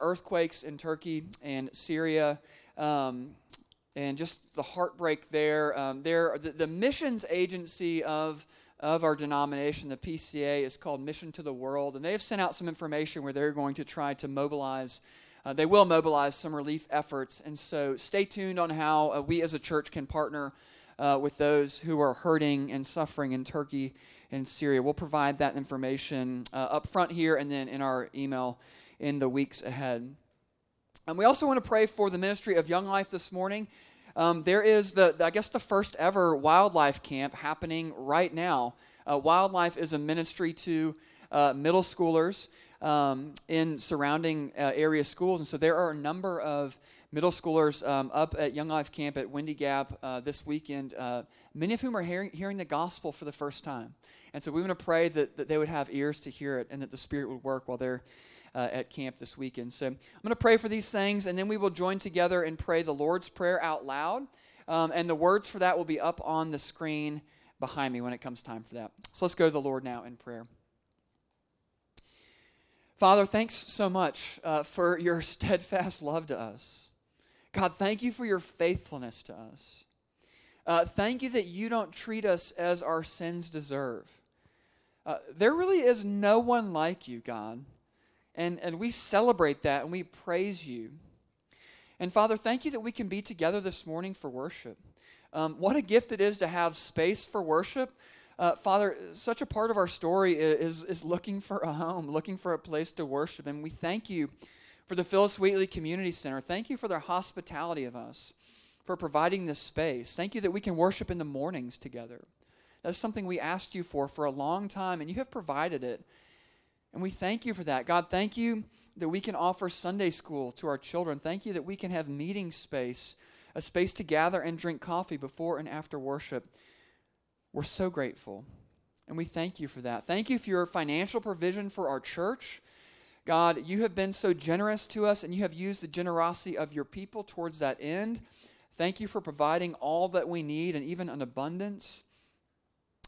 earthquakes in Turkey and Syria. Um, and just the heartbreak there. Um, there, the, the missions agency of of our denomination, the PCA, is called Mission to the World, and they've sent out some information where they're going to try to mobilize. Uh, they will mobilize some relief efforts, and so stay tuned on how uh, we as a church can partner uh, with those who are hurting and suffering in Turkey and Syria. We'll provide that information uh, up front here and then in our email in the weeks ahead. And we also want to pray for the ministry of Young Life this morning. Um, there is the, I guess, the first ever WyldLife camp happening right now. Uh, WyldLife is a ministry to uh, middle schoolers um, in surrounding uh, area schools, and so there are a number of middle schoolers um, up at Young Life Camp at Windy Gap uh, this weekend. Uh, many of whom are hearing, hearing the gospel for the first time, and so we want to pray that, that they would have ears to hear it and that the Spirit would work while they're uh, at camp this weekend. So I'm going to pray for these things, and then we will join together and pray the Lord's Prayer out loud. Um, and the words for that will be up on the screen behind me when it comes time for that. So let's go to the Lord now in prayer. Father, thanks so much uh, for your steadfast love to us. God, thank you for your faithfulness to us. Uh, thank you that you don't treat us as our sins deserve. Uh, there really is no one like you, God. And, and we celebrate that and we praise you. And Father, thank you that we can be together this morning for worship. Um, what a gift it is to have space for worship. Uh, Father, such a part of our story is, is looking for a home, looking for a place to worship. And we thank you for the Phillis Wheatley Community Center. Thank you for their hospitality of us, for providing this space. Thank you that we can worship in the mornings together. That's something we asked you for for a long time, and you have provided it. And we thank you for that. God, thank you that we can offer Sunday school to our children. Thank you that we can have meeting space, a space to gather and drink coffee before and after worship. We're so grateful. And we thank you for that. Thank you for your financial provision for our church. God, you have been so generous to us and you have used the generosity of your people towards that end. Thank you for providing all that we need and even an abundance.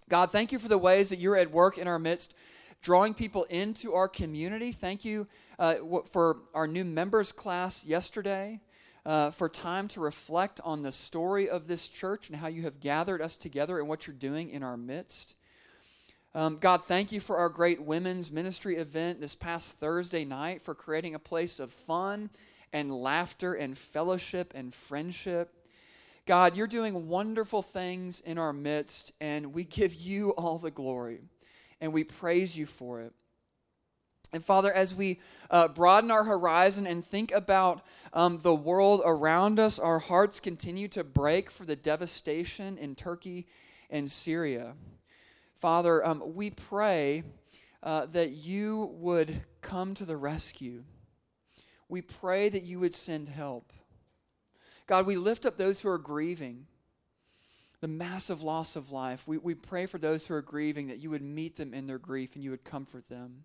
God, thank you for the ways that you're at work in our midst drawing people into our community. Thank you uh, for our new members class yesterday. Uh, for time to reflect on the story of this church and how you have gathered us together and what you're doing in our midst. Um, God, thank you for our great women's ministry event this past Thursday night for creating a place of fun and laughter and fellowship and friendship. God, you're doing wonderful things in our midst, and we give you all the glory and we praise you for it. And Father, as we uh, broaden our horizon and think about um, the world around us, our hearts continue to break for the devastation in Turkey and Syria. Father, um, we pray uh, that you would come to the rescue. We pray that you would send help. God, we lift up those who are grieving the massive loss of life. We, we pray for those who are grieving that you would meet them in their grief and you would comfort them.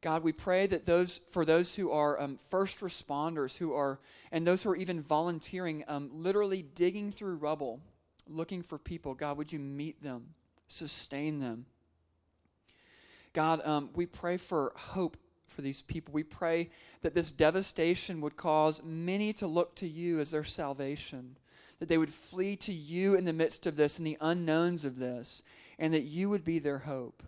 God, we pray that those for those who are um, first responders, who are and those who are even volunteering, um, literally digging through rubble, looking for people. God, would you meet them, sustain them? God, um, we pray for hope for these people. We pray that this devastation would cause many to look to you as their salvation that they would flee to you in the midst of this and the unknowns of this, and that you would be their hope.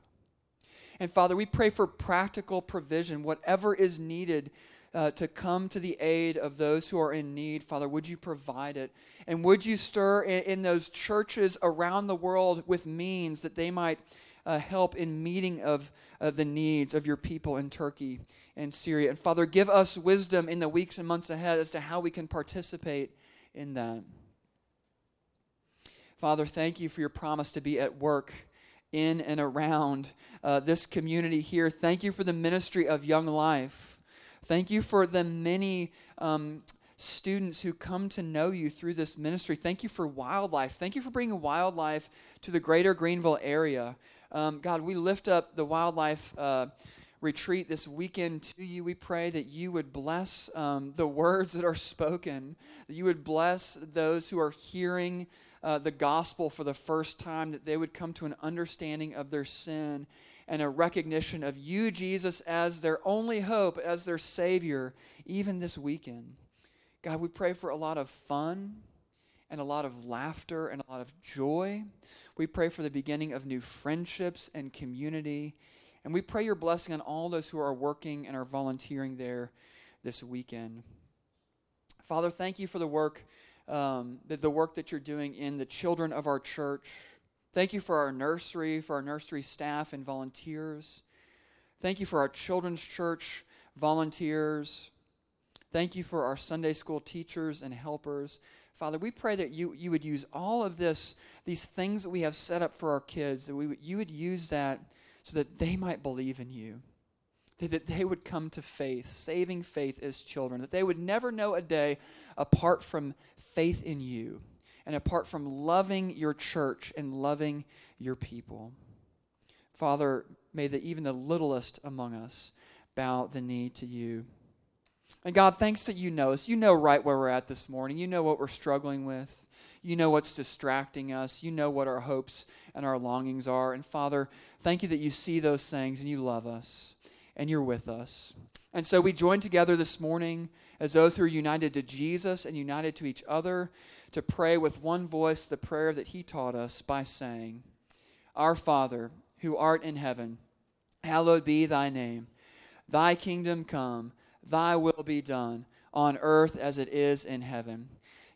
And Father, we pray for practical provision, whatever is needed uh, to come to the aid of those who are in need. Father, would you provide it? And would you stir in, in those churches around the world with means that they might uh, help in meeting of uh, the needs of your people in Turkey and Syria? And Father, give us wisdom in the weeks and months ahead as to how we can participate in that. Father, thank you for your promise to be at work in and around uh, this community here. Thank you for the ministry of Young Life. Thank you for the many um, students who come to know you through this ministry. Thank you for WyldLife. Thank you for bringing WyldLife to the greater Greenville area. Um, God, we lift up the WyldLife. Uh, retreat this weekend to you. We pray that you would bless um, the words that are spoken, that you would bless those who are hearing uh, the gospel for the first time, that they would come to an understanding of their sin, and a recognition of you, Jesus, as their only hope, as their Savior, even this weekend. God, we pray for a lot of fun and a lot of laughter and a lot of joy. We pray for the beginning of new friendships and community. And we pray your blessing on all those who are working and are volunteering there this weekend. Father, thank you for the work, um, the, the work that you're doing in the children of our church. Thank you for our nursery, for our nursery staff and volunteers. Thank you for our children's church volunteers. Thank you for our Sunday school teachers and helpers. Father, we pray that you, you would use all of this, these things that we have set up for our kids, that we, you would use that so that they might believe in you, that they would come to faith, saving faith as children, that they would never know a day apart from faith in you and apart from loving your church and loving your people. Father, may the, even the littlest among us bow the knee to you. And God, thanks that you know us. You know right where we're at this morning. You know what we're struggling with. You know what's distracting us. You know what our hopes and our longings are. And Father, thank you that you see those things and you love us and you're with us. And so we join together this morning as those who are united to Jesus and united to each other to pray with one voice the prayer that he taught us by saying, Our Father, who art in heaven, hallowed be thy name. Thy kingdom come, thy will be done, on earth as it is in heaven.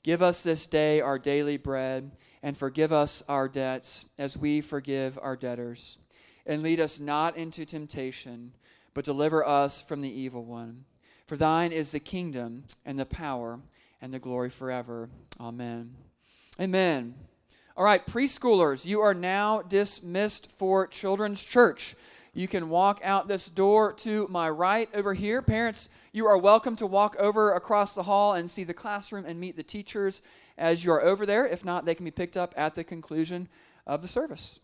Give us this day our daily bread, and forgive us our debts as we forgive our debtors. And lead us not into temptation, but deliver us from the evil one. For thine is the kingdom, and the power, and the glory forever. Amen. Amen. All right, preschoolers, you are now dismissed for Children's Church. You can walk out this door to my right over here. Parents, you are welcome to walk over across the hall and see the classroom and meet the teachers as you are over there. If not, they can be picked up at the conclusion of the service.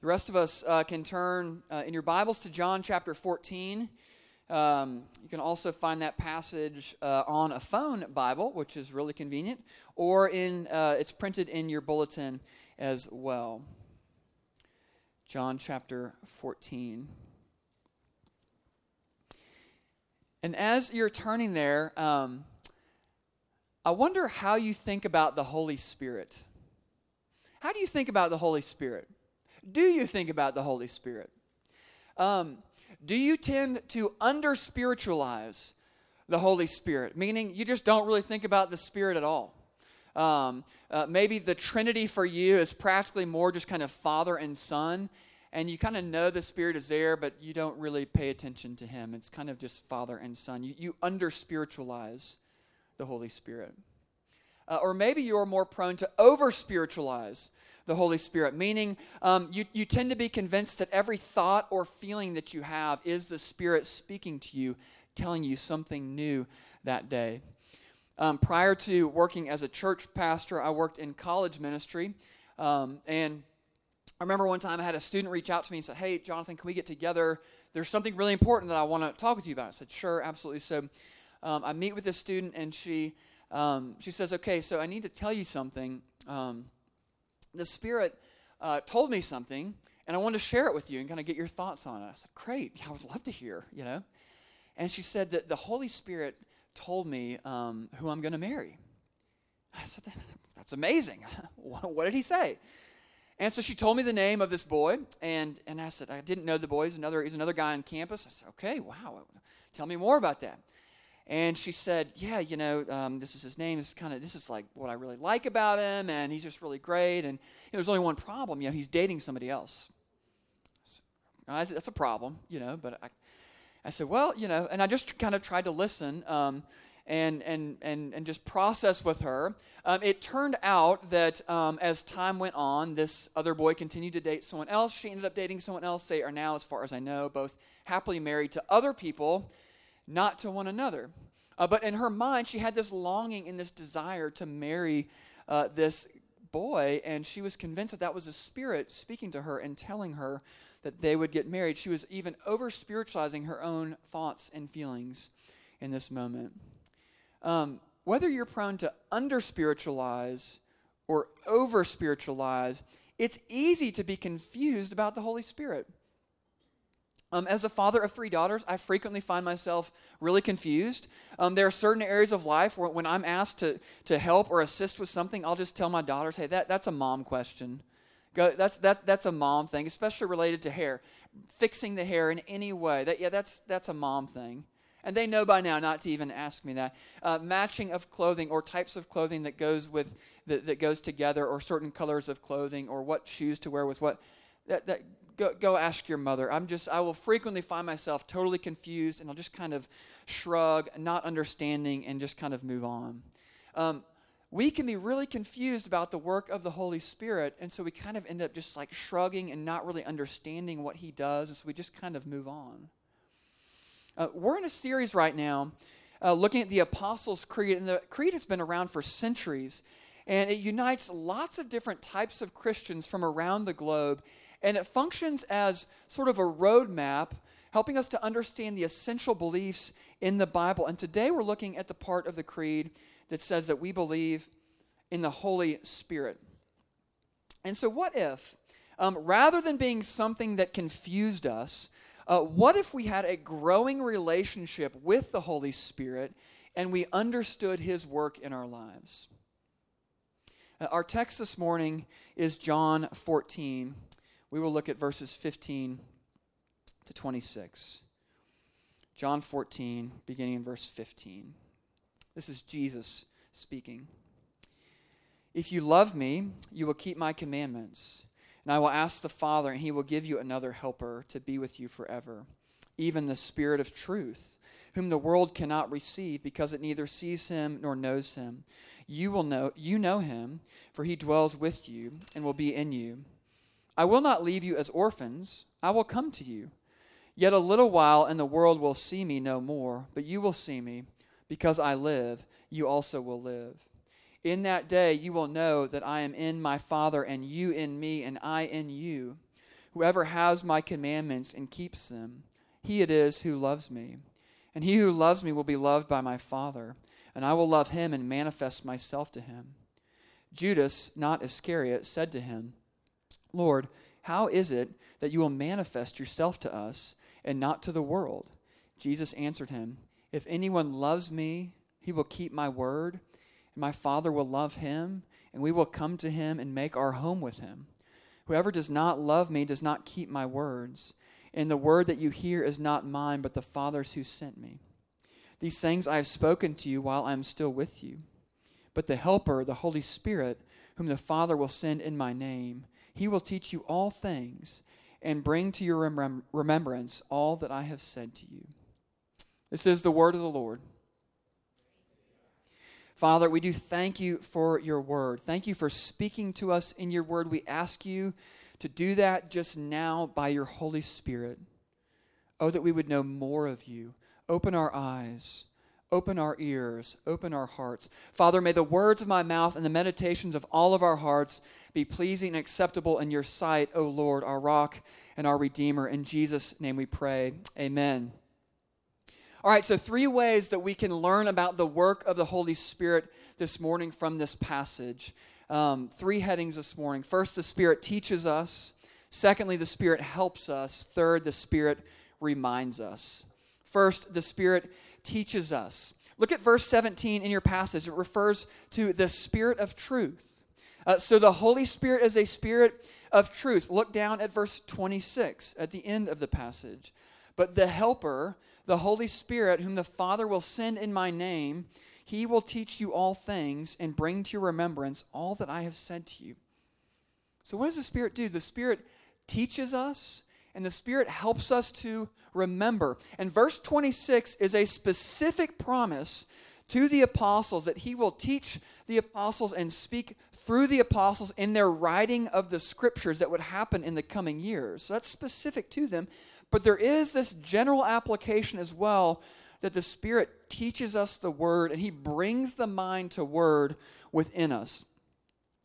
The rest of us uh, can turn uh, in your Bibles to John chapter 14. Um, you can also find that passage uh, on a phone Bible, which is really convenient, or in uh, it's printed in your bulletin as well. John chapter 14. And as you're turning there, um, I wonder how you think about the Holy Spirit. How do you think about the Holy Spirit? Do you think about the Holy Spirit? Um, do you tend to under spiritualize the Holy Spirit, meaning you just don't really think about the Spirit at all? Um, uh, maybe the Trinity for you is practically more just kind of Father and Son, and you kind of know the Spirit is there, but you don't really pay attention to Him. It's kind of just Father and Son. You, you under spiritualize the Holy Spirit. Uh, or maybe you're more prone to over spiritualize the Holy Spirit, meaning um, you, you tend to be convinced that every thought or feeling that you have is the Spirit speaking to you, telling you something new that day. Um, prior to working as a church pastor, I worked in college ministry. Um, and I remember one time I had a student reach out to me and said, Hey, Jonathan, can we get together? There's something really important that I want to talk with you about. I said, Sure, absolutely. So um, I meet with this student, and she, um, she says, Okay, so I need to tell you something. Um, the Spirit uh, told me something, and I wanted to share it with you and kind of get your thoughts on it. I said, Great, I would love to hear, you know. And she said that the Holy Spirit told me um, who I'm going to marry. I said, That's amazing. what did he say? And so she told me the name of this boy, and, and I said, I didn't know the boy. He's another, he's another guy on campus. I said, okay, wow. Tell me more about that. And she said, "Yeah, you know, um, this is his name. This is kind of this is like what I really like about him, and he's just really great. And you know, there's only one problem. You know, he's dating somebody else. So, that's a problem, you know. But I, I said, well, you know, and I just kind of tried to listen um, and and and and just process with her. Um, it turned out that um, as time went on, this other boy continued to date someone else. She ended up dating someone else. They are now, as far as I know, both happily married to other people not to one another. Uh, but in her mind, she had this longing and this desire to marry uh, this boy, and she was convinced that that was a spirit speaking to her and telling her that they would get married. She was even over spiritualizing her own thoughts and feelings in this moment. Um, whether you're prone to under spiritualize or over spiritualize, it's easy to be confused about the Holy Spirit. Um, as a father of three daughters, I frequently find myself really confused. Um, there are certain areas of life where when I'm asked to, to help or assist with something, I'll just tell my daughters, hey, that, that's a mom question. Go, that's, that, that's a mom thing, especially related to hair. Fixing the hair in any way, that, yeah, that's, that's a mom thing. And they know by now not to even ask me that. Uh, matching of clothing or types of clothing that goes with that, that goes together, or certain colors of clothing, or what shoes to wear with what. That, that go, go ask your mother. I'm just I will frequently find myself totally confused, and I'll just kind of shrug, not understanding, and just kind of move on. Um, we can be really confused about the work of the Holy Spirit, and so we kind of end up just like shrugging and not really understanding what He does, and so we just kind of move on. Uh, we're in a series right now uh, looking at the Apostles' Creed, and the Creed has been around for centuries, and it unites lots of different types of Christians from around the globe, and it functions as sort of a roadmap helping us to understand the essential beliefs in the Bible. And today we're looking at the part of the Creed that says that we believe in the Holy Spirit. And so, what if, um, rather than being something that confused us, uh, what if we had a growing relationship with the Holy Spirit and we understood His work in our lives? Uh, our text this morning is John 14. We will look at verses 15 to 26. John 14, beginning in verse 15. This is Jesus speaking. If you love me, you will keep my commandments. And I will ask the Father, and he will give you another helper to be with you forever, even the Spirit of truth, whom the world cannot receive because it neither sees him nor knows him. You will know you know him, for he dwells with you and will be in you. I will not leave you as orphans, I will come to you. Yet a little while, and the world will see me no more, but you will see me, because I live, you also will live. In that day you will know that I am in my Father, and you in me, and I in you. Whoever has my commandments and keeps them, he it is who loves me. And he who loves me will be loved by my Father, and I will love him and manifest myself to him. Judas, not Iscariot, said to him, Lord, how is it that you will manifest yourself to us and not to the world? Jesus answered him, If anyone loves me, he will keep my word and my Father will love him, and we will come to him and make our home with him. Whoever does not love me does not keep my words, and the word that you hear is not mine, but the Father's who sent me. These things I have spoken to you while I am still with you. But the Helper, the Holy Spirit, whom the Father will send in my name, he will teach you all things and bring to your remem- remembrance all that I have said to you. This is the word of the Lord. Father, we do thank you for your word. Thank you for speaking to us in your word. We ask you to do that just now by your Holy Spirit. Oh, that we would know more of you. Open our eyes, open our ears, open our hearts. Father, may the words of my mouth and the meditations of all of our hearts be pleasing and acceptable in your sight, O Lord, our rock and our Redeemer. In Jesus' name we pray. Amen. All right, so three ways that we can learn about the work of the Holy Spirit this morning from this passage. Um, three headings this morning. First, the Spirit teaches us. Secondly, the Spirit helps us. Third, the Spirit reminds us. First, the Spirit teaches us. Look at verse 17 in your passage. It refers to the Spirit of truth. Uh, so the Holy Spirit is a Spirit of truth. Look down at verse 26 at the end of the passage. But the Helper, the Holy Spirit, whom the Father will send in my name, he will teach you all things and bring to your remembrance all that I have said to you. So, what does the Spirit do? The Spirit teaches us, and the Spirit helps us to remember. And verse 26 is a specific promise to the apostles that he will teach the apostles and speak through the apostles in their writing of the scriptures that would happen in the coming years. So that's specific to them. But there is this general application as well that the Spirit teaches us the Word and He brings the mind to Word within us.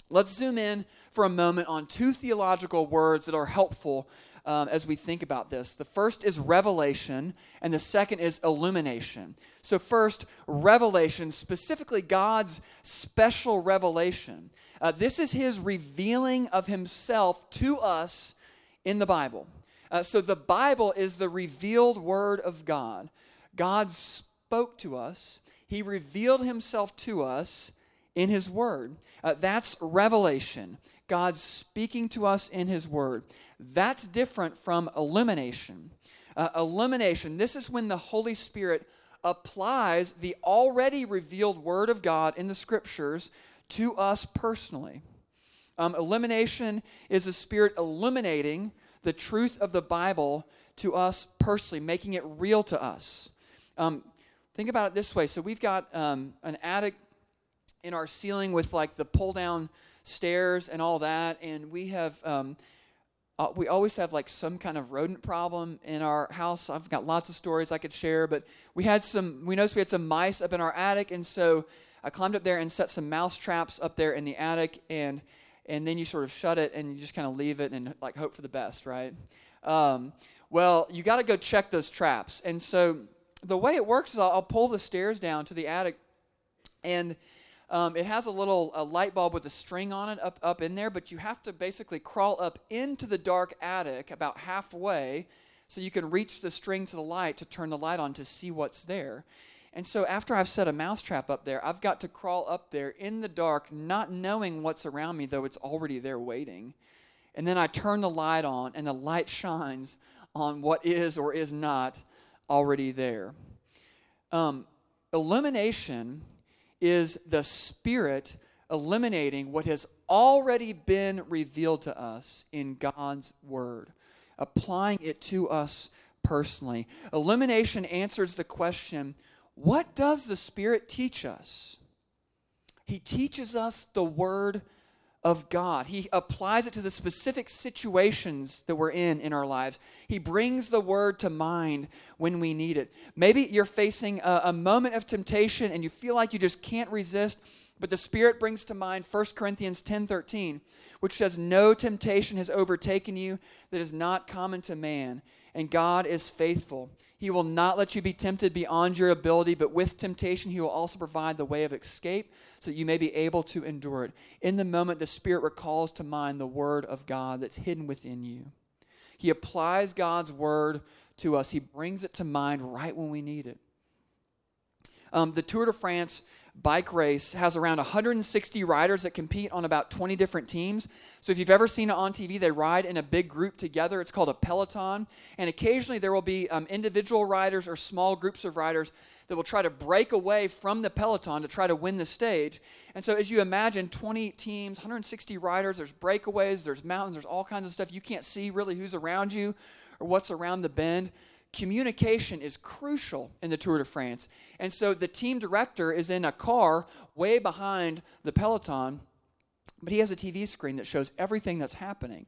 Let's zoom in for a moment on two theological words that are helpful um, as we think about this. The first is revelation, and the second is illumination. So, first, revelation, specifically God's special revelation. Uh, this is His revealing of Himself to us in the Bible. Uh, so, the Bible is the revealed Word of God. God spoke to us, He revealed Himself to us in His Word. Uh, that's revelation. God speaking to us in His Word. That's different from illumination. Uh, illumination, this is when the Holy Spirit applies the already revealed Word of God in the Scriptures to us personally. Um, illumination is the Spirit illuminating the truth of the Bible to us personally, making it real to us. Um, think about it this way. So we've got um, an attic in our ceiling with like the pull down stairs and all that, and we have. Um, uh, we always have like some kind of rodent problem in our house. I've got lots of stories I could share, but we had some. We noticed we had some mice up in our attic, and so I climbed up there and set some mouse traps up there in the attic, and and then you sort of shut it and you just kind of leave it and like hope for the best, right? Um, well, you got to go check those traps, and so the way it works is I'll, I'll pull the stairs down to the attic, and um, it has a little a light bulb with a string on it up, up in there, but you have to basically crawl up into the dark attic about halfway so you can reach the string to the light to turn the light on to see what's there. And so after I've set a mousetrap up there, I've got to crawl up there in the dark, not knowing what's around me, though it's already there waiting. And then I turn the light on, and the light shines on what is or is not already there. Um, illumination is the Spirit eliminating what has already been revealed to us in God's Word, applying it to us personally. Illumination answers the question what does the Spirit teach us? He teaches us the Word of God. He applies it to the specific situations that we're in in our lives. He brings the word to mind when we need it. Maybe you're facing a, a, moment of temptation and you feel like you just can't resist, but the Spirit brings to mind 1 Corinthians 10:13, which says, No temptation has overtaken you that is not common to man, and God is faithful. He will not let you be tempted beyond your ability, but with temptation, He will also provide the way of escape so that you may be able to endure it. In the moment, the Spirit recalls to mind the Word of God that's hidden within you. He applies God's Word to us, He brings it to mind right when we need it. Um, the Tour de France bike race has around 160 riders that compete on about 20 different teams. So if you've ever seen it on TV, they ride in a big group together. It's called a peloton. And occasionally there will be um, individual riders or small groups of riders that will try to break away from the peloton to try to win the stage. And so as you imagine, 20 teams, 160 riders, there's breakaways, there's mountains, there's all kinds of stuff. You can't see really who's around you or what's around the bend communication is crucial in the Tour de France. And so the team director is in a car way behind the peloton, but he has a TV screen that shows everything that's happening.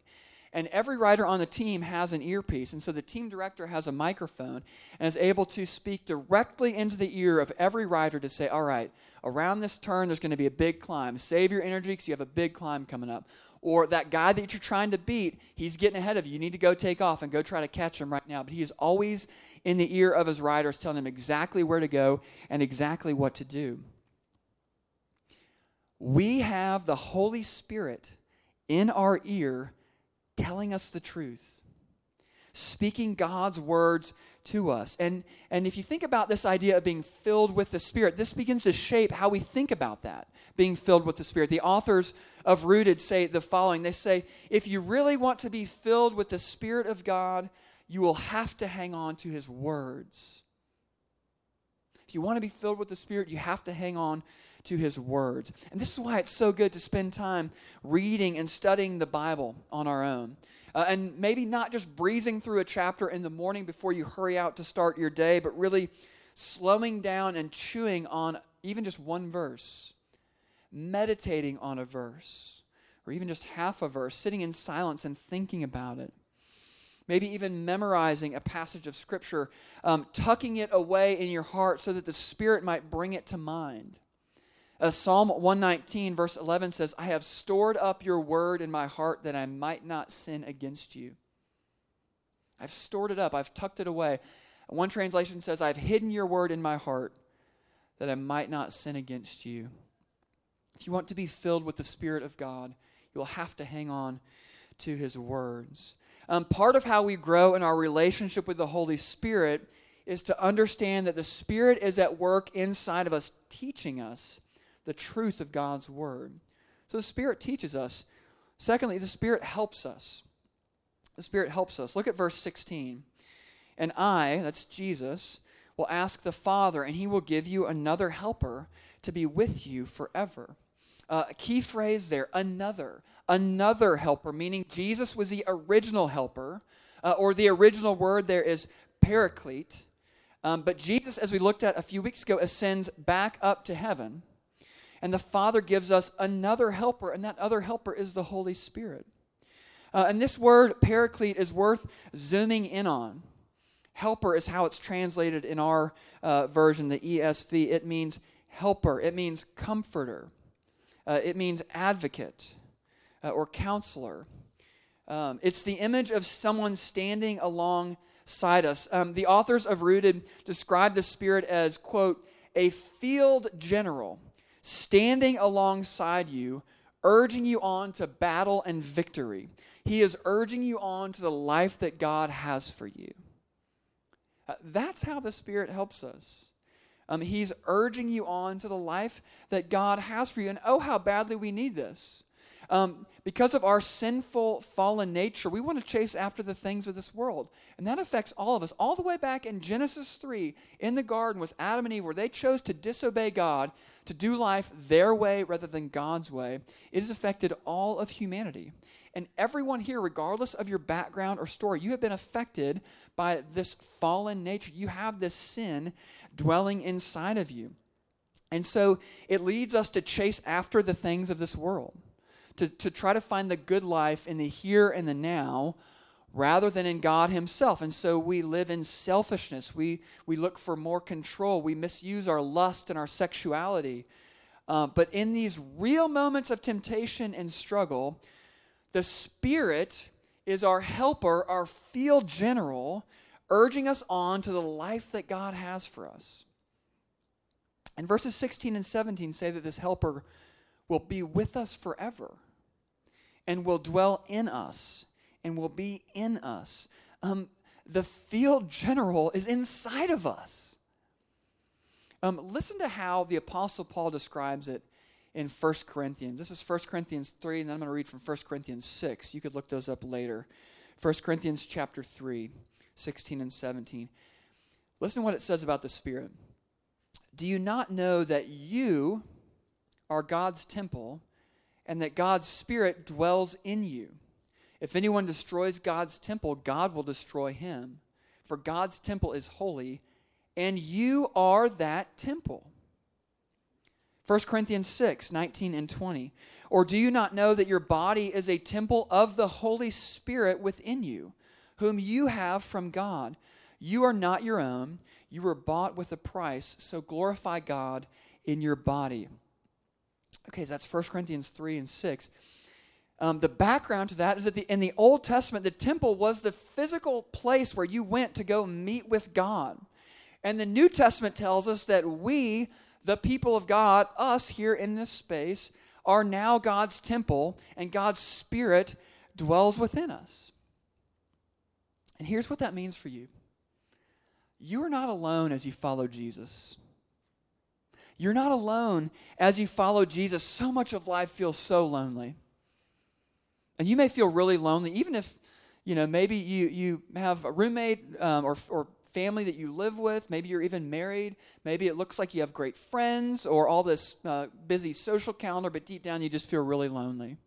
And every rider on the team has an earpiece. And so the team director has a microphone and is able to speak directly into the ear of every rider to say, All right, around this turn, there's going to be a big climb. Save your energy because you have a big climb coming up or that guy that you're trying to beat, he's getting ahead of you. You need to go take off and go try to catch him right now. But he is always in the ear of his riders, telling them exactly where to go and exactly what to do. We have the Holy Spirit in our ear telling us the truth, speaking God's words to us. And, and if you think about this idea of being filled with the Spirit, this begins to shape how we think about that, being filled with the Spirit. The authors of Rooted say the following They say, if you really want to be filled with the Spirit of God, you will have to hang on to His words. If you want to be filled with the Spirit, you have to hang on to His words. And this is why it's so good to spend time reading and studying the Bible on our own. Uh, and maybe not just breezing through a chapter in the morning before you hurry out to start your day, but really slowing down and chewing on even just one verse, meditating on a verse, or even just half a verse, sitting in silence and thinking about it. Maybe even memorizing a passage of Scripture, um, tucking it away in your heart so that the Spirit might bring it to mind. Uh, Psalm 119, verse 11 says, I have stored up your word in my heart that I might not sin against you. I've stored it up, I've tucked it away. One translation says, I've hidden your word in my heart that I might not sin against you. If you want to be filled with the Spirit of God, you'll have to hang on to his words. Um, part of how we grow in our relationship with the Holy Spirit is to understand that the Spirit is at work inside of us, teaching us the truth of God's Word. So the Spirit teaches us. Secondly, the Spirit helps us. The Spirit helps us. Look at verse 16. And I, that's Jesus, will ask the Father, and he will give you another helper to be with you forever. Uh, key phrase there, another. Another helper, meaning Jesus was the original helper, uh, or the original word there is paraclete. Um, but Jesus, as we looked at a few weeks ago, ascends back up to heaven. And the Father gives us another helper, and that other helper is the Holy Spirit. Uh, and this word, paraclete, is worth zooming in on. Helper is how it's translated in our uh, version, the ESV. It means helper, it means comforter, uh, it means advocate uh, or counselor. Um, it's the image of someone standing alongside us. Um, the authors of Rooted describe the Spirit as, quote, a field general standing alongside you, urging you on to battle and victory. He is urging you on to the life that God has for you. Uh, that's how the Spirit helps us. Um, he's urging you on to the life that God has for you. And oh, how badly we need this. Um, because of our sinful, fallen nature, we want to chase after the things of this world. And that affects all of us. All the way back in Genesis 3, in the garden with Adam and Eve, where they chose to disobey God, to do life their way rather than God's way, it has affected all of humanity. And everyone here, regardless of your background or story, you have been affected by this fallen nature. You have this sin dwelling inside of you. And so it leads us to chase after the things of this world, to, to try to find the good life in the here and the now rather than in God Himself. And so we live in selfishness. We, we look for more control. We misuse our lust and our sexuality. Uh, but in these real moments of temptation and struggle, the Spirit is our helper, our field general, urging us on to the life that God has for us. And verses 16 and 17 say that this helper will be with us forever and will dwell in us and will be in us. Um, the field general is inside of us. Um, listen to how the Apostle Paul describes it in 1 Corinthians. This is 1 Corinthians 3, and then I'm going to read from 1 Corinthians 6. You could look those up later. 1 Corinthians chapter 3, 16 and 17. Listen to what it says about the Spirit. Do you not know that you are God's temple and that God's Spirit dwells in you? If anyone destroys God's temple, God will destroy him. For God's temple is holy, and you are that temple. 1 Corinthians 6, 19 and 20. Or do you not know that your body is a temple of the Holy Spirit within you, whom you have from God? You are not your own. You were bought with a price, so glorify God in your body. Okay, so that's 1 Corinthians 3 and 6. Um, the background to that is that the, in the Old Testament, the temple was the physical place where you went to go meet with God. And the New Testament tells us that we, the people of God, us here in this space, are now God's temple, and God's Spirit dwells within us. And here's what that means for you you are not alone as you follow Jesus. You're not alone as you follow Jesus. So much of life feels so lonely. And you may feel really lonely, even if, you know, maybe you, you have a roommate um, or, or family that you live with. Maybe you're even married. Maybe it looks like you have great friends or all this uh, busy social calendar, but deep down you just feel really lonely.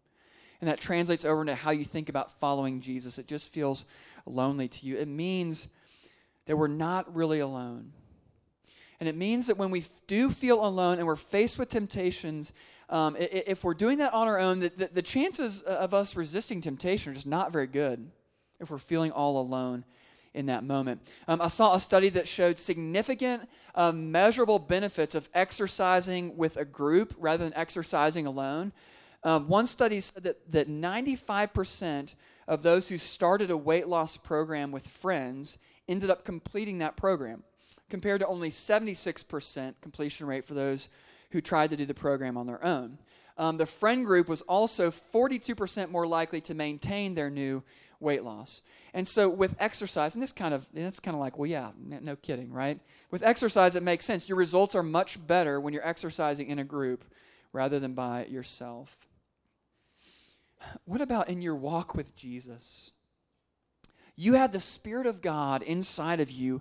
And that translates over into how you think about following Jesus. It just feels lonely to you. It means that we're not really alone. And it means that when we do feel alone and we're faced with temptations, um, if we're doing that on our own, the, the, chances of us resisting temptation are just not very good if we're feeling all alone in that moment. Um, I saw a study that showed significant, uh, measurable benefits of exercising with a group rather than exercising alone. Um, one study said that, that 95% of those who started a weight loss program with friends ended up completing that program, compared to only 76% completion rate for those who tried to do the program on their own. Um, the friend group was also 42% more likely to maintain their new weight loss. And so with exercise, and this kind of it's kind of like, well, yeah, no kidding, right? With exercise, it makes sense. Your results are much better when you're exercising in a group rather than by yourself. What about in your walk with Jesus? You have the Spirit of God inside of you,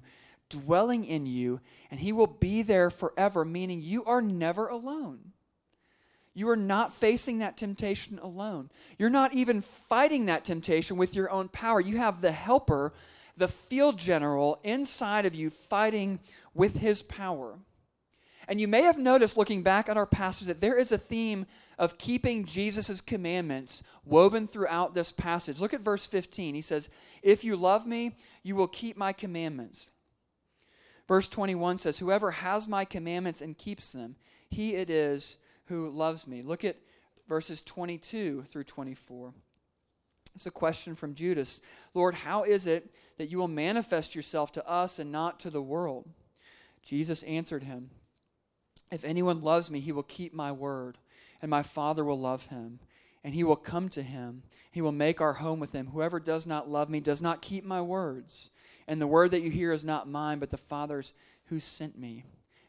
dwelling in you, and He will be there forever, meaning you are never alone. You are not facing that temptation alone. You're not even fighting that temptation with your own power. You have the helper, the field general inside of you fighting with his power. And you may have noticed looking back at our passage that there is a theme of keeping Jesus' commandments woven throughout this passage. Look at verse 15. He says, If you love me, you will keep my commandments. Verse 21 says, Whoever has my commandments and keeps them, he it is who loves me. Look at verses 22 through 24. It's a question from Judas Lord, how is it that you will manifest yourself to us and not to the world? Jesus answered him, If anyone loves me, he will keep my word, and my Father will love him, and he will come to him. He will make our home with him. Whoever does not love me does not keep my words. And the word that you hear is not mine, but the Father's who sent me.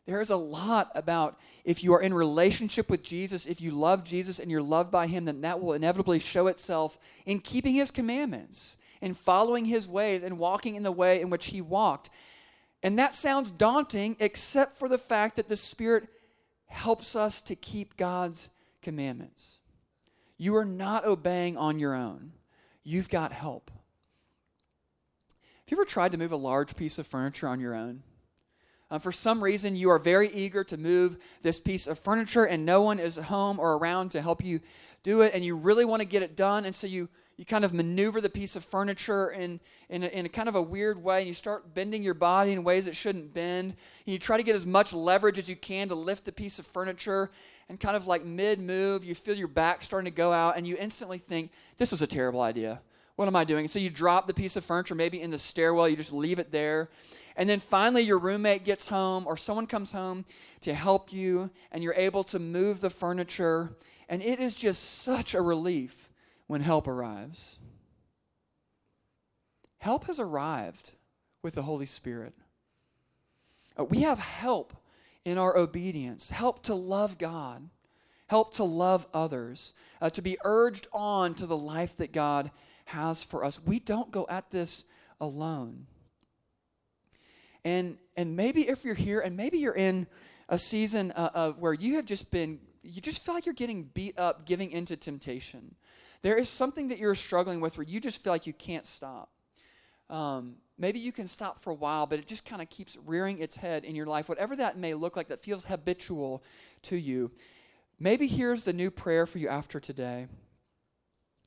There is a lot about if you are in relationship with Jesus, if you love Jesus and you're loved by him, then that will inevitably show itself in keeping his commandments, in following his ways, and walking in the way in which he walked. And that sounds daunting, except for the fact that the Spirit helps us to keep God's commandments. You are not obeying on your own, you've got help. Have you ever tried to move a large piece of furniture on your own? Uh, for some reason, you are very eager to move this piece of furniture, and no one is home or around to help you do it, and you really want to get it done, and so you you kind of maneuver the piece of furniture in, in, a, in a kind of a weird way, and you start bending your body in ways it shouldn't bend. And you try to get as much leverage as you can to lift the piece of furniture, and kind of like mid move, you feel your back starting to go out, and you instantly think, This was a terrible idea. What am I doing? so you drop the piece of furniture, maybe in the stairwell, you just leave it there. And then finally, your roommate gets home or someone comes home to help you, and you're able to move the furniture. And it is just such a relief when help arrives. Help has arrived with the Holy Spirit. Uh, we have help in our obedience, help to love God, help to love others, uh, to be urged on to the life that God has for us. We don't go at this alone. And, and maybe if you're here and maybe you're in a season uh, of where you have just been, you just feel like you're getting beat up, giving into temptation. There is something that you're struggling with where you just feel like you can't stop. Um, maybe you can stop for a while, but it just kind of keeps rearing its head in your life, whatever that may look like that feels habitual to you. Maybe here's the new prayer for you after today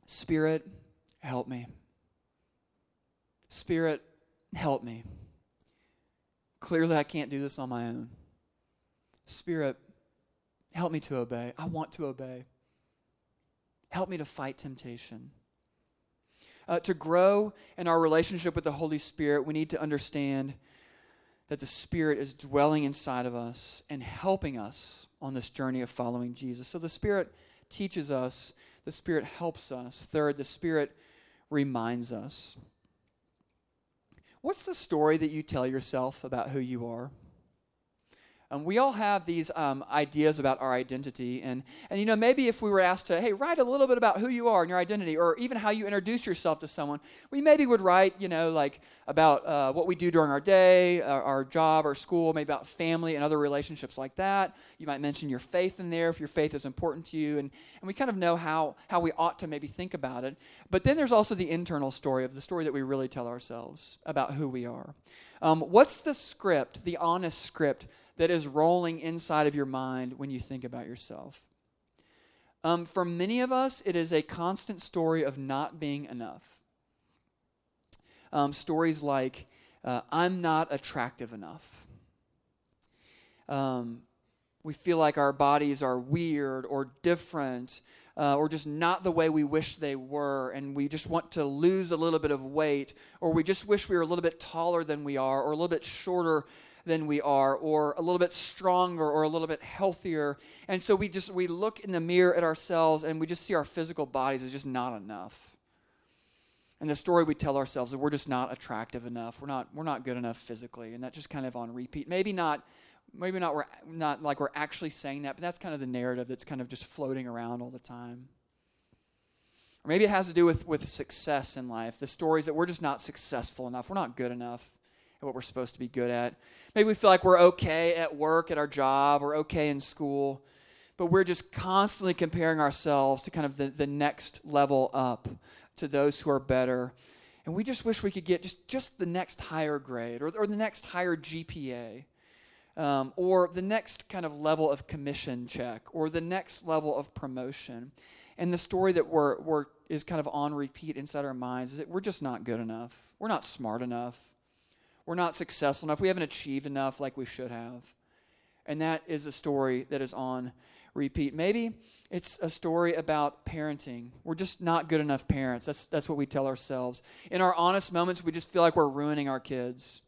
Spirit, help me. Spirit, help me. Clearly, I can't do this on my own. Spirit, help me to obey. I want to obey. Help me to fight temptation. Uh, to grow in our relationship with the Holy Spirit, we need to understand that the Spirit is dwelling inside of us and helping us on this journey of following Jesus. So the Spirit teaches us, the Spirit helps us. Third, the Spirit reminds us. What's the story that you tell yourself about who you are? Um, we all have these um, ideas about our identity. And, and, you know, maybe if we were asked to, hey, write a little bit about who you are and your identity, or even how you introduce yourself to someone, we maybe would write, you know, like about uh, what we do during our day, our, our job, our school, maybe about family and other relationships like that. You might mention your faith in there if your faith is important to you. And, and we kind of know how, how we ought to maybe think about it. But then there's also the internal story of the story that we really tell ourselves about who we are. Um, what's the script, the honest script, that is rolling inside of your mind when you think about yourself? Um, for many of us, it is a constant story of not being enough. um, stories like, uh, I'm not attractive enough. Um, we feel like our bodies are weird or different uh, or just not the way we wish they were, and we just want to lose a little bit of weight, or we just wish we were a little bit taller than we are, or a little bit shorter than we are or a little bit stronger or a little bit healthier. And so we just we look in the mirror at ourselves and we just see our physical bodies as just not enough. And the story we tell ourselves that we're just not attractive enough. We're not we're not good enough physically and that's just kind of on repeat. Maybe not maybe not we're not like we're actually saying that but that's kind of the narrative that's kind of just floating around all the time. Or maybe it has to do with with success in life the stories that we're just not successful enough we're not good enough at what we're supposed to be good at. Maybe we feel like we're okay at work, at our job, or okay in school, but we're just constantly comparing ourselves to kind of the, the next level up to those who are better. And we just wish we could get just, just the next higher grade or, or the next higher GPA. Um, or the next kind of level of commission check, or the next level of promotion. And the story that we're, we're, is kind of on repeat inside our minds is that we're just not good enough. We're not smart enough we're not successful enough. We haven't achieved enough like we should have. And that is a story that is on repeat. Maybe it's a story about parenting. We're just not good enough parents. That's, that's what we tell ourselves. In our honest moments, we just feel like we're ruining our kids.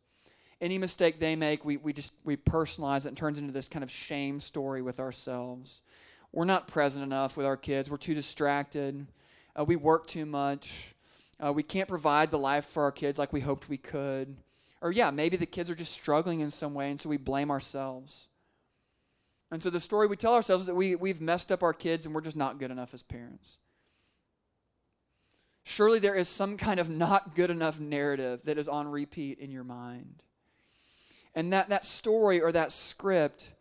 Any mistake they make, we, we just we personalize it and turns into this kind of shame story with ourselves. We're not present enough with our kids. We're too distracted. Uh, we work too much. Uh, we can't provide the life for our kids like we hoped we could. Or, yeah, maybe the kids are just struggling in some way, and so we blame ourselves. And so the story we tell ourselves is that we, we've messed up our kids and we're just not good enough as parents. Surely there is some kind of not good enough narrative that is on repeat in your mind. And that, that story or that script,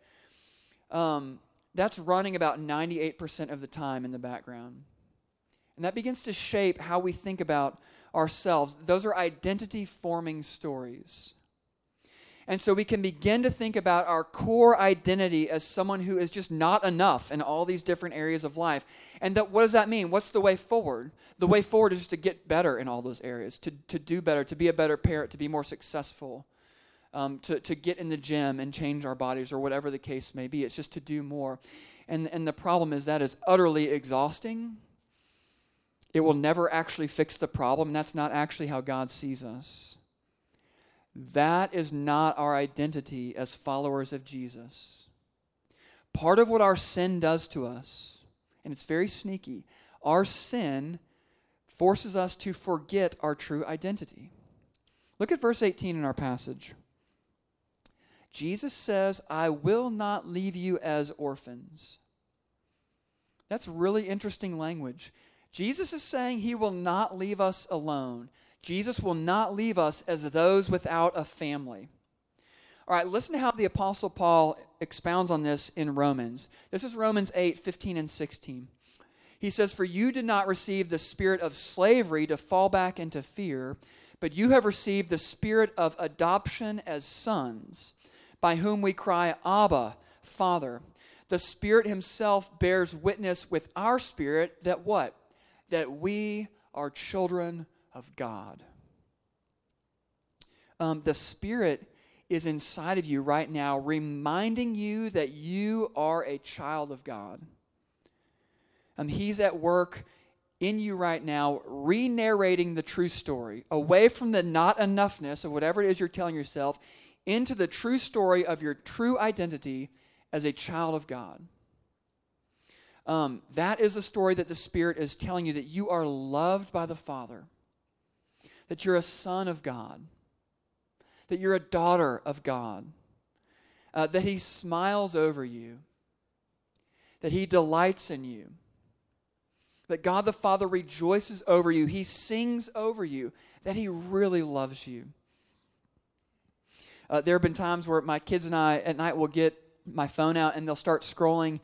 um, that's running about 98% of the time in the background. And that begins to shape how we think about ourselves. Those are identity forming stories. And so we can begin to think about our core identity as someone who is just not enough in all these different areas of life. And that, what does that mean? What's the way forward? The way forward is just to get better in all those areas, to, to do better, to be a better parent, to be more successful, um, to, to get in the gym and change our bodies or whatever the case may be. It's just to do more. And, and the problem is that is utterly exhausting it will never actually fix the problem. That's not actually how God sees us. That is not our identity as followers of Jesus. Part of what our sin does to us, and it's very sneaky, our sin forces us to forget our true identity. Look at verse 18 in our passage. Jesus says, I will not leave you as orphans. That's really interesting language. Jesus is saying he will not leave us alone. Jesus will not leave us as those without a family. All right, listen to how the Apostle Paul expounds on this in Romans. This is Romans 8 15 and 16. He says, For you did not receive the spirit of slavery to fall back into fear, but you have received the spirit of adoption as sons, by whom we cry, Abba, Father. The Spirit Himself bears witness with our spirit that what? That we are children of God. Um, the Spirit is inside of you right now, reminding you that you are a child of God. Um, he's at work in you right now, re narrating the true story, away from the not enoughness of whatever it is you're telling yourself, into the true story of your true identity as a child of God. Um, that is a story that the Spirit is telling you that you are loved by the Father, that you're a son of God, that you're a daughter of God, uh, that He smiles over you, that He delights in you, that God the Father rejoices over you, He sings over you, that He really loves you. Uh, there have been times where my kids and I at night will get my phone out and they'll start scrolling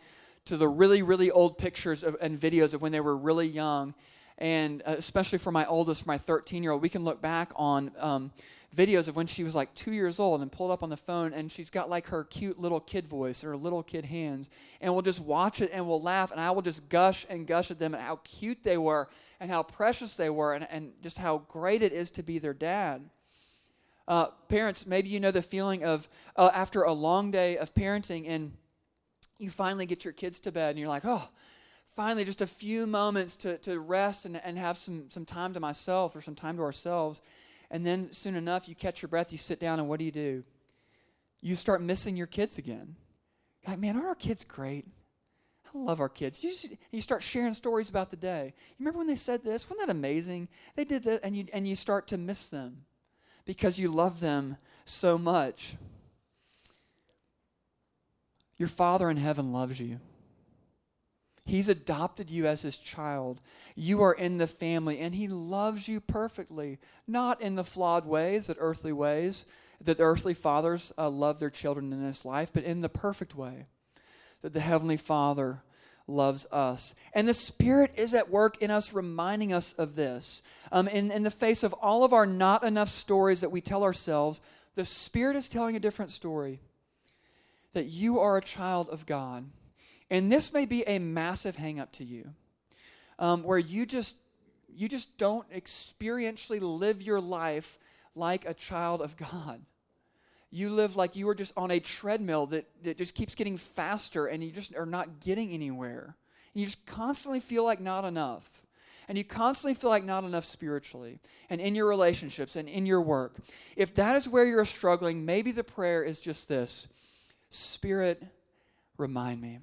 to the really, really old pictures of, and videos of when they were really young. And uh, especially for my oldest, my 13 year old, we can look back on um, videos of when she was like two years old and pulled up on the phone and she's got like her cute little kid voice or little kid hands and we'll just watch it and we'll laugh and I will just gush and gush at them and how cute they were and how precious they were and, and just how great it is to be their dad. Uh, parents, maybe you know the feeling of uh, after a long day of parenting and you finally get your kids to bed and you're like, oh, finally just a few moments to, to rest and, and have some, some time to myself or some time to ourselves. And then soon enough, you catch your breath, you sit down, and what do you do? You start missing your kids again. You're like, man, aren't our kids great? I love our kids. You, just, you start sharing stories about the day. You remember when they said this? Wasn't that amazing? They did that, and you, and you start to miss them because you love them so much. Your Father in heaven loves you. He's adopted you as his child. You are in the family, and he loves you perfectly, not in the flawed ways, that earthly ways, that the earthly fathers uh, love their children in this life, but in the perfect way, that the heavenly Father loves us. And the Spirit is at work in us, reminding us of this. Um, in, in the face of all of our not enough stories that we tell ourselves, the Spirit is telling a different story that you are a child of God and this may be a massive hangup to you, um, where you just you just don't experientially live your life like a child of God. You live like you are just on a treadmill that, that just keeps getting faster and you just are not getting anywhere. And you just constantly feel like not enough. And you constantly feel like not enough spiritually and in your relationships and in your work. If that is where you're struggling, maybe the prayer is just this Spirit, remind me.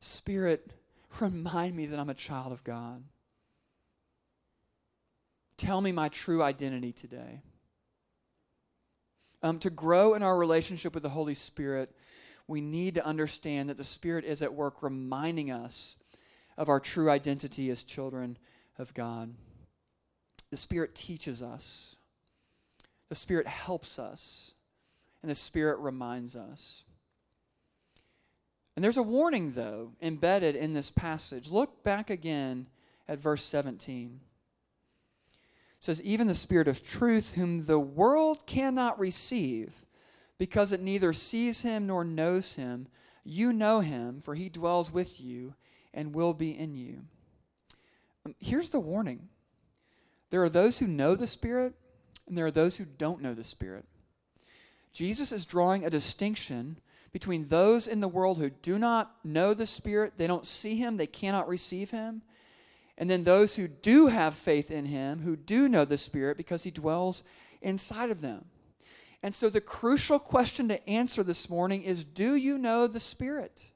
Spirit, remind me that I'm a child of God. Tell me my true identity today. Um, to grow in our relationship with the Holy Spirit, we need to understand that the Spirit is at work reminding us of our true identity as children of God. The Spirit teaches us, the Spirit helps us, and the Spirit reminds us. And there's a warning, though, embedded in this passage. Look back again at verse 17. It says, Even the Spirit of truth, whom the world cannot receive, because it neither sees him nor knows him, you know him, for he dwells with you and will be in you. Um, here's the warning there are those who know the Spirit, and there are those who don't know the Spirit. Jesus is drawing a distinction between those in the world who do not know the Spirit, they don't see Him, they cannot receive Him, and then those who do have faith in Him, who do know the Spirit because He dwells inside of them. And so the crucial question to answer this morning is Do you know the Spirit?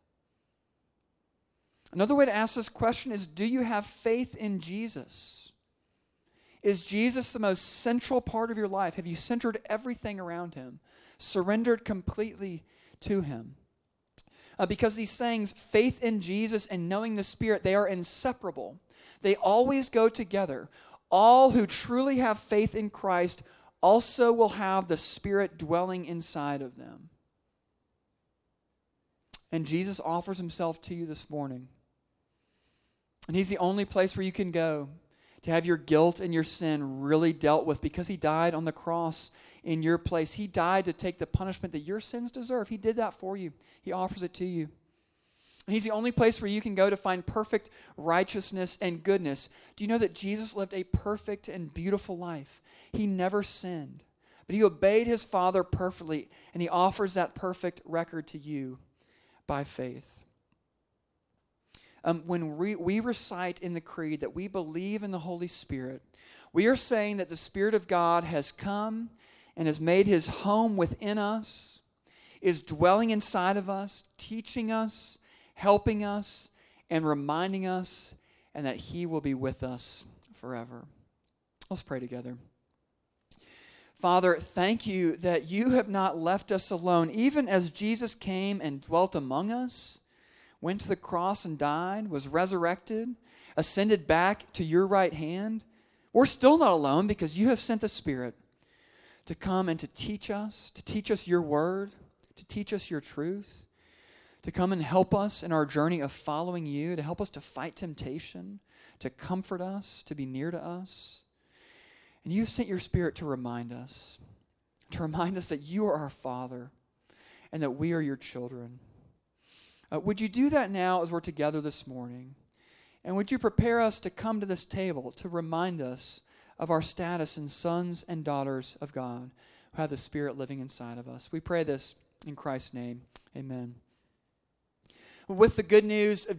Another way to ask this question is Do you have faith in Jesus? Is Jesus the most central part of your life? Have you centered everything around Him? Surrendered completely to him. Uh, because these sayings, faith in Jesus and knowing the Spirit, they are inseparable. They always go together. All who truly have faith in Christ also will have the Spirit dwelling inside of them. And Jesus offers himself to you this morning. And he's the only place where you can go to have your guilt and your sin really dealt with because he died on the cross in your place. He died to take the punishment that your sins deserve. He did that for you, He offers it to you. And He's the only place where you can go to find perfect righteousness and goodness. Do you know that Jesus lived a perfect and beautiful life? He never sinned, but He obeyed His Father perfectly, and He offers that perfect record to you by faith. Um, when we, we recite in the Creed that we believe in the Holy Spirit, we are saying that the Spirit of God has come and has made his home within us, is dwelling inside of us, teaching us, helping us, and reminding us, and that he will be with us forever. Let's pray together. Father, thank you that you have not left us alone. Even as Jesus came and dwelt among us, went to the cross and died, was resurrected, ascended back to your right hand, we're still not alone because you have sent the Spirit to come and to teach us, to teach us your word, to teach us your truth, to come and help us in our journey of following you, to help us to fight temptation, to comfort us, to be near to us. And you've sent your Spirit to remind us, to remind us that you are our Father and that we are your children. Uh, would you do that now as we're together this morning? And would you prepare us to come to this table to remind us of our status as sons and daughters of God who have the Spirit living inside of us? We pray this in Christ's name. Amen. With the good news of